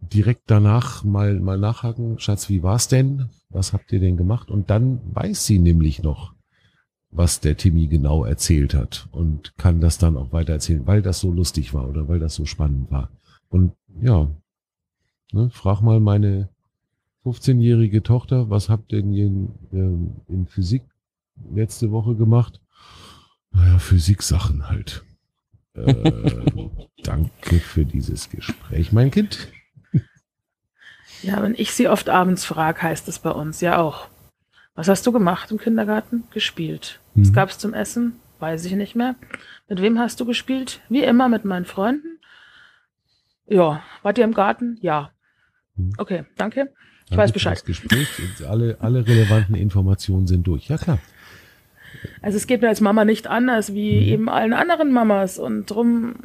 direkt danach mal, mal nachhaken, Schatz, wie war's denn? Was habt ihr denn gemacht? Und dann weiß sie nämlich noch, was der Timmy genau erzählt hat und kann das dann auch weiter erzählen, weil das so lustig war oder weil das so spannend war. Und ja, ne, frag mal meine 15-jährige Tochter, was habt ihr denn in, ähm, in Physik letzte Woche gemacht? Naja, Physik-Sachen halt. Äh, danke für dieses Gespräch, mein Kind. Ja, wenn ich sie oft abends frage, heißt es bei uns ja auch. Was hast du gemacht im Kindergarten? Gespielt. Mhm. Was gab's zum Essen? Weiß ich nicht mehr. Mit wem hast du gespielt? Wie immer mit meinen Freunden. Ja. Wart ihr im Garten? Ja. Mhm. Okay, danke. Ich danke weiß Bescheid. Das Gespräch, alle, alle relevanten Informationen sind durch. Ja, klar. Also es geht mir als Mama nicht anders wie mhm. eben allen anderen Mamas und drum,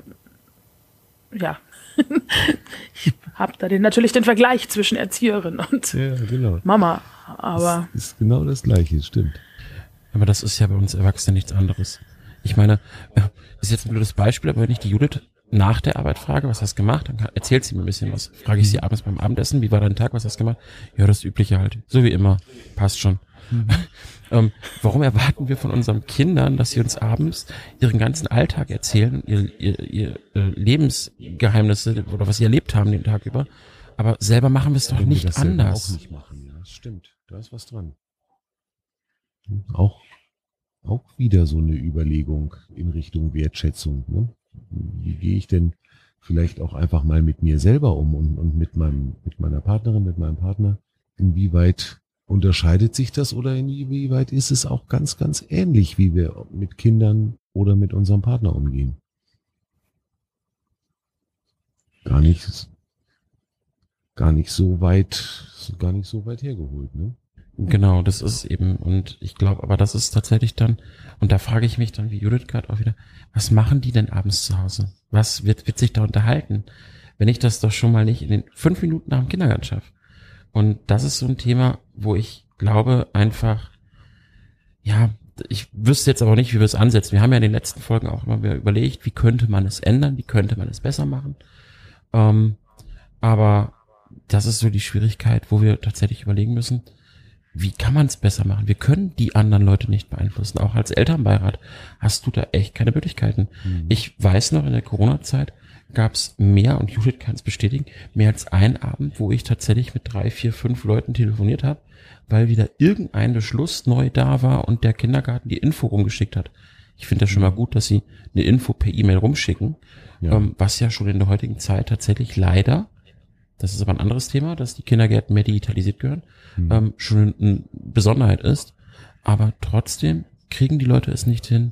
ja, [LAUGHS] ich habe da den, natürlich den Vergleich zwischen Erzieherin und ja, genau. Mama, aber das ist genau das Gleiche, stimmt. Aber das ist ja bei uns Erwachsenen nichts anderes. Ich meine, äh, ist jetzt ein blödes Beispiel, aber wenn ich die Judith nach der Arbeit frage, was hast du gemacht, dann erzählt sie mir ein bisschen was. Frage ich sie abends beim Abendessen, wie war dein Tag, was hast du gemacht? Ja, das Übliche halt. So wie immer. Passt schon. Mhm. [LAUGHS] ähm, warum erwarten wir von unseren Kindern, dass sie uns abends ihren ganzen Alltag erzählen, ihr, ihr, ihr äh, Lebensgeheimnisse oder was sie erlebt haben den Tag über? Aber selber machen wir es doch nicht wir anders. Auch nicht machen, ja, das stimmt. Da ist was dran. Auch, auch wieder so eine Überlegung in Richtung Wertschätzung. Ne? Wie gehe ich denn vielleicht auch einfach mal mit mir selber um und, und mit meinem, mit meiner Partnerin, mit meinem Partner? Inwieweit Unterscheidet sich das oder inwieweit ist es auch ganz, ganz ähnlich, wie wir mit Kindern oder mit unserem Partner umgehen? Gar nicht, gar nicht so weit, gar nicht so weit hergeholt, ne? Genau, das ist eben, und ich glaube, aber das ist tatsächlich dann, und da frage ich mich dann, wie Judith gerade auch wieder, was machen die denn abends zu Hause? Was wird, wird sich da unterhalten? Wenn ich das doch schon mal nicht in den fünf Minuten nach dem Kindergarten schaffe. Und das ist so ein Thema, wo ich glaube einfach, ja, ich wüsste jetzt aber nicht, wie wir es ansetzen. Wir haben ja in den letzten Folgen auch immer wieder überlegt, wie könnte man es ändern, wie könnte man es besser machen. Ähm, aber das ist so die Schwierigkeit, wo wir tatsächlich überlegen müssen, wie kann man es besser machen? Wir können die anderen Leute nicht beeinflussen. Auch als Elternbeirat hast du da echt keine Möglichkeiten. Mhm. Ich weiß noch, in der Corona-Zeit gab es mehr, und Judith kann es bestätigen, mehr als einen Abend, wo ich tatsächlich mit drei, vier, fünf Leuten telefoniert habe, weil wieder irgendein Beschluss neu da war und der Kindergarten die Info rumgeschickt hat. Ich finde das schon mal mhm. gut, dass sie eine Info per E-Mail rumschicken, ja. Ähm, was ja schon in der heutigen Zeit tatsächlich leider das ist aber ein anderes Thema, dass die Kindergärten mehr digitalisiert gehören, mhm. ähm, schon eine Besonderheit ist. Aber trotzdem kriegen die Leute es nicht hin,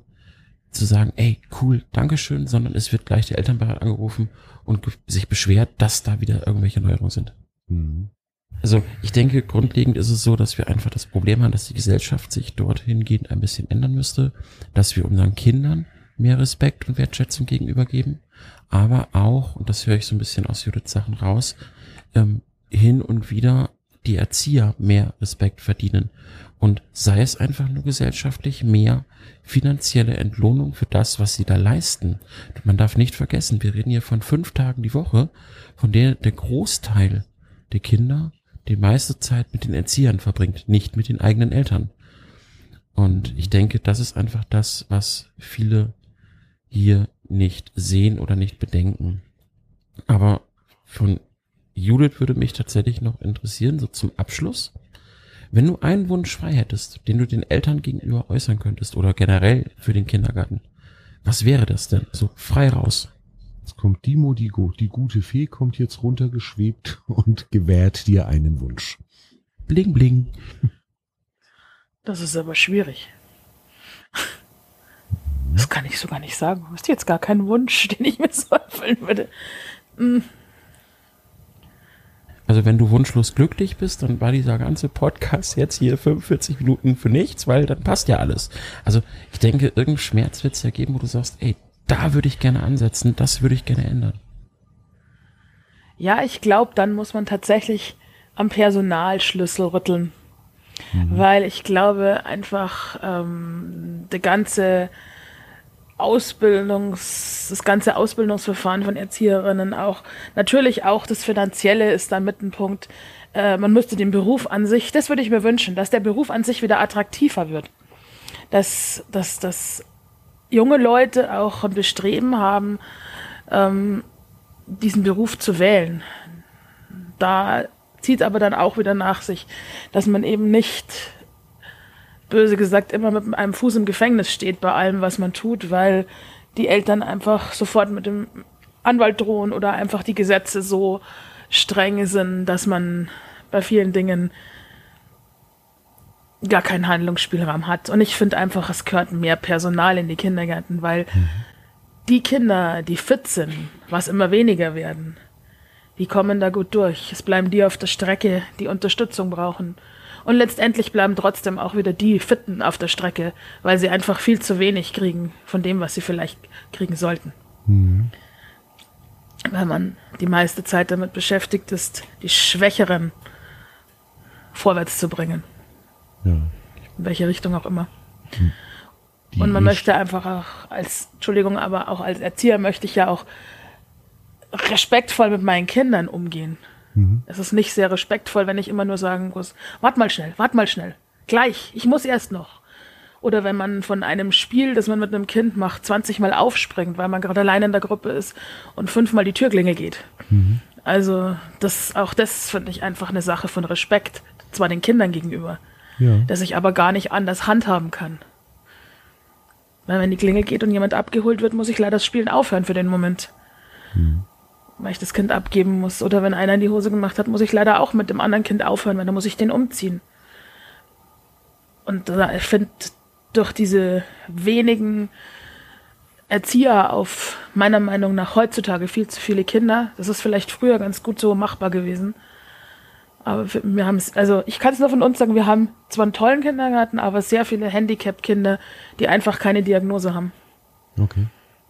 zu sagen, ey, cool, Dankeschön, sondern es wird gleich der Elternbeirat angerufen und sich beschwert, dass da wieder irgendwelche Neuerungen sind. Mhm. Also ich denke, grundlegend ist es so, dass wir einfach das Problem haben, dass die Gesellschaft sich dorthin gehend ein bisschen ändern müsste, dass wir unseren Kindern mehr Respekt und Wertschätzung gegenübergeben, aber auch, und das höre ich so ein bisschen aus Judiths Sachen raus, ähm, hin und wieder die Erzieher mehr Respekt verdienen. Und sei es einfach nur gesellschaftlich mehr finanzielle Entlohnung für das, was sie da leisten. Man darf nicht vergessen, wir reden hier von fünf Tagen die Woche, von der der Großteil der Kinder die meiste Zeit mit den Erziehern verbringt, nicht mit den eigenen Eltern. Und ich denke, das ist einfach das, was viele hier nicht sehen oder nicht bedenken. Aber von Judith würde mich tatsächlich noch interessieren, so zum Abschluss. Wenn du einen Wunsch frei hättest, den du den Eltern gegenüber äußern könntest oder generell für den Kindergarten, was wäre das denn? So frei raus. Jetzt kommt Dimo, die, die gute Fee kommt jetzt runtergeschwebt [LAUGHS] und gewährt dir einen Wunsch. Bling, bling. Das ist aber schwierig. Das kann ich sogar nicht sagen. Du hast jetzt gar keinen Wunsch, [LAUGHS] den ich mir so erfüllen würde. Hm. Also wenn du wunschlos glücklich bist, dann war dieser ganze Podcast jetzt hier 45 Minuten für nichts, weil dann passt ja alles. Also ich denke, irgendein Schmerz wird es ja geben, wo du sagst, ey, da würde ich gerne ansetzen, das würde ich gerne ändern. Ja, ich glaube, dann muss man tatsächlich am Personalschlüssel rütteln. Mhm. Weil ich glaube einfach, ähm, der ganze Ausbildungs, das ganze Ausbildungsverfahren von Erzieherinnen auch, natürlich auch das Finanzielle ist da mit ein Punkt. Äh, man müsste den Beruf an sich, das würde ich mir wünschen, dass der Beruf an sich wieder attraktiver wird. Dass, dass, dass junge Leute auch ein Bestreben haben, ähm, diesen Beruf zu wählen. Da zieht aber dann auch wieder nach sich, dass man eben nicht böse gesagt immer mit einem Fuß im Gefängnis steht bei allem, was man tut, weil die Eltern einfach sofort mit dem Anwalt drohen oder einfach die Gesetze so streng sind, dass man bei vielen Dingen gar keinen Handlungsspielraum hat. Und ich finde einfach, es gehört mehr Personal in die Kindergärten, weil mhm. die Kinder, die fit sind, was immer weniger werden, die kommen da gut durch. Es bleiben die auf der Strecke, die Unterstützung brauchen. Und letztendlich bleiben trotzdem auch wieder die Fitten auf der Strecke, weil sie einfach viel zu wenig kriegen von dem, was sie vielleicht kriegen sollten. Mhm. Weil man die meiste Zeit damit beschäftigt ist, die Schwächeren vorwärts zu bringen. Ja. In welche Richtung auch immer. Die Und man möchte einfach auch als, Entschuldigung, aber auch als Erzieher möchte ich ja auch respektvoll mit meinen Kindern umgehen. Mhm. Es ist nicht sehr respektvoll, wenn ich immer nur sagen muss, wart mal schnell, wart mal schnell. Gleich, ich muss erst noch. Oder wenn man von einem Spiel, das man mit einem Kind macht, 20 Mal aufspringt, weil man gerade allein in der Gruppe ist und fünfmal die Türklinge geht. Mhm. Also das, auch das finde ich einfach eine Sache von Respekt, zwar den Kindern gegenüber, ja. dass ich aber gar nicht anders handhaben kann. Weil wenn die Klingel geht und jemand abgeholt wird, muss ich leider das Spielen aufhören für den Moment. Mhm weil ich das Kind abgeben muss. Oder wenn einer in die Hose gemacht hat, muss ich leider auch mit dem anderen Kind aufhören, weil dann muss ich den umziehen. Und ich finde, durch diese wenigen Erzieher auf meiner Meinung nach heutzutage viel zu viele Kinder, das ist vielleicht früher ganz gut so machbar gewesen. Aber wir haben es, also ich kann es nur von uns sagen, wir haben zwar einen tollen Kindergarten, aber sehr viele Handicap-Kinder, die einfach keine Diagnose haben. Okay.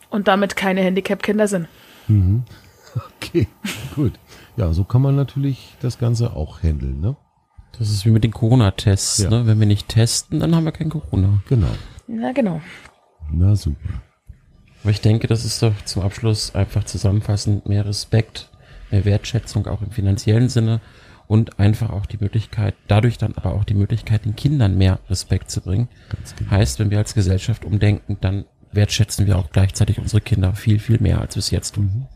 Und damit keine Handicap-Kinder sind. Mhm. Okay, gut. Ja, so kann man natürlich das Ganze auch handeln, ne? Das ist wie mit den Corona-Tests, ja. ne? Wenn wir nicht testen, dann haben wir kein Corona. Genau. Na, genau. Na, super. Aber ich denke, das ist doch zum Abschluss einfach zusammenfassend mehr Respekt, mehr Wertschätzung auch im finanziellen Sinne und einfach auch die Möglichkeit, dadurch dann aber auch die Möglichkeit, den Kindern mehr Respekt zu bringen. Genau. Heißt, wenn wir als Gesellschaft umdenken, dann wertschätzen wir auch gleichzeitig unsere Kinder viel, viel mehr, als wir es jetzt tun.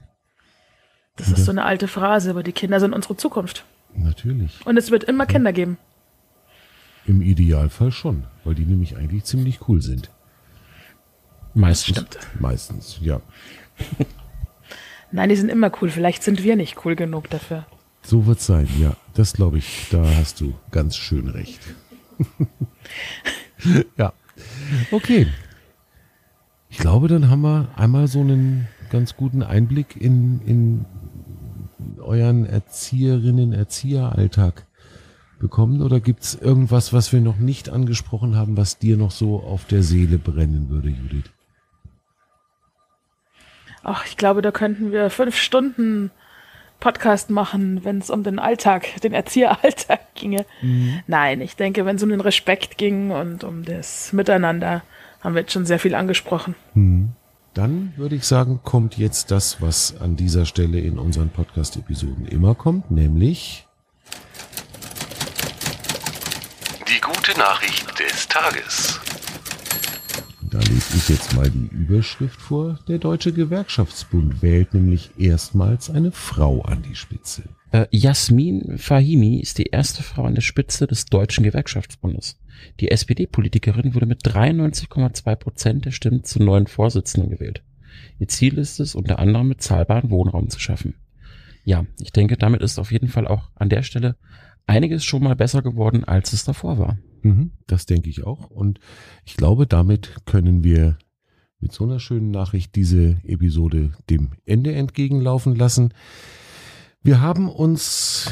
Mhm. Das ist so eine alte Phrase, aber die Kinder sind unsere Zukunft. Natürlich. Und es wird immer Kinder geben. Im Idealfall schon, weil die nämlich eigentlich ziemlich cool sind. Meistens. Stimmt. Meistens, ja. [LAUGHS] Nein, die sind immer cool. Vielleicht sind wir nicht cool genug dafür. So wird's sein, ja. Das glaube ich, da hast du ganz schön recht. [LAUGHS] ja. Okay. Ich glaube, dann haben wir einmal so einen ganz guten Einblick in, in euren Erzieherinnen, Erzieheralltag bekommen. Oder gibt's irgendwas, was wir noch nicht angesprochen haben, was dir noch so auf der Seele brennen würde, Judith? Ach, ich glaube, da könnten wir fünf Stunden Podcast machen, wenn es um den Alltag, den Erzieheralltag [LAUGHS] ginge. Nein, ich denke, wenn es um den Respekt ging und um das Miteinander, haben wir jetzt schon sehr viel angesprochen. Dann würde ich sagen, kommt jetzt das, was an dieser Stelle in unseren Podcast-Episoden immer kommt, nämlich Die gute Nachricht des Tages. Da lese ich jetzt mal die Überschrift vor. Der Deutsche Gewerkschaftsbund wählt nämlich erstmals eine Frau an die Spitze. Äh, Jasmin Fahimi ist die erste Frau an der Spitze des Deutschen Gewerkschaftsbundes. Die SPD-Politikerin wurde mit 93,2 Prozent der Stimmen zur neuen Vorsitzenden gewählt. Ihr Ziel ist es, unter anderem mit zahlbaren Wohnraum zu schaffen. Ja, ich denke, damit ist auf jeden Fall auch an der Stelle einiges schon mal besser geworden, als es davor war. Mhm, das denke ich auch. Und ich glaube, damit können wir mit so einer schönen Nachricht diese Episode dem Ende entgegenlaufen lassen. Wir haben uns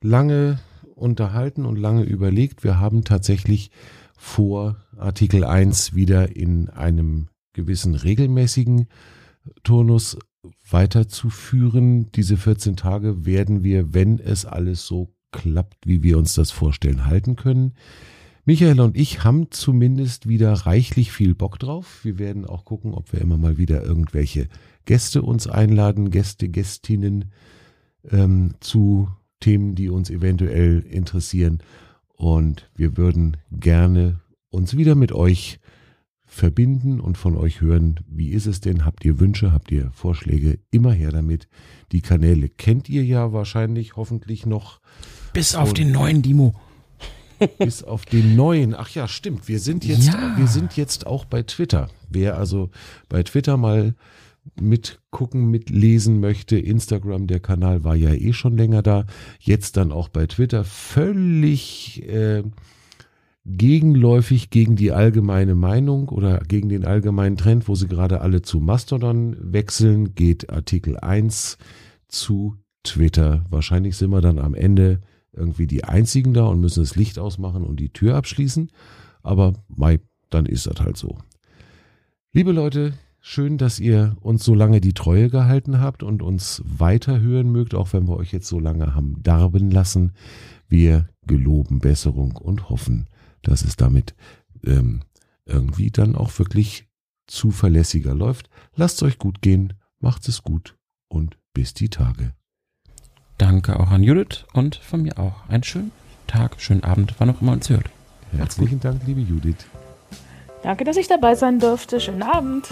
lange unterhalten und lange überlegt. Wir haben tatsächlich vor, Artikel 1 wieder in einem gewissen regelmäßigen Turnus weiterzuführen. Diese 14 Tage werden wir, wenn es alles so klappt, wie wir uns das vorstellen, halten können. Michael und ich haben zumindest wieder reichlich viel Bock drauf. Wir werden auch gucken, ob wir immer mal wieder irgendwelche Gäste uns einladen, Gäste, Gästinnen ähm, zu Themen, die uns eventuell interessieren. Und wir würden gerne uns wieder mit euch verbinden und von euch hören, wie ist es denn? Habt ihr Wünsche? Habt ihr Vorschläge? Immer her damit. Die Kanäle kennt ihr ja wahrscheinlich hoffentlich noch. Bis auf Und- den neuen Dimo. [LAUGHS] bis auf den neuen. Ach ja, stimmt. Wir sind jetzt, Ja. wir sind jetzt auch bei Twitter. Wer also bei Twitter mal mitgucken, mitlesen möchte, Instagram, der Kanal war ja eh schon länger da. Jetzt dann auch bei Twitter völlig äh, gegenläufig gegen die allgemeine Meinung oder gegen den allgemeinen Trend, wo sie gerade alle zu Mastodon wechseln, geht Artikel 1 zu Twitter. Wahrscheinlich sind wir dann am Ende irgendwie die einzigen da und müssen das Licht ausmachen und die Tür abschließen. Aber Mai, dann ist das halt so. Liebe Leute, schön, dass ihr uns so lange die Treue gehalten habt und uns weiterhören mögt, auch wenn wir euch jetzt so lange haben darben lassen. Wir geloben Besserung und hoffen, dass es damit ähm, irgendwie dann auch wirklich zuverlässiger läuft. Lasst euch gut gehen, macht es gut und bis die Tage. Danke auch an Judith und von mir auch. Einen schönen Tag, schönen Abend, wann auch immer uns hört. Herzlichen Dank, liebe Judith. Danke, dass ich dabei sein durfte. Schönen Abend.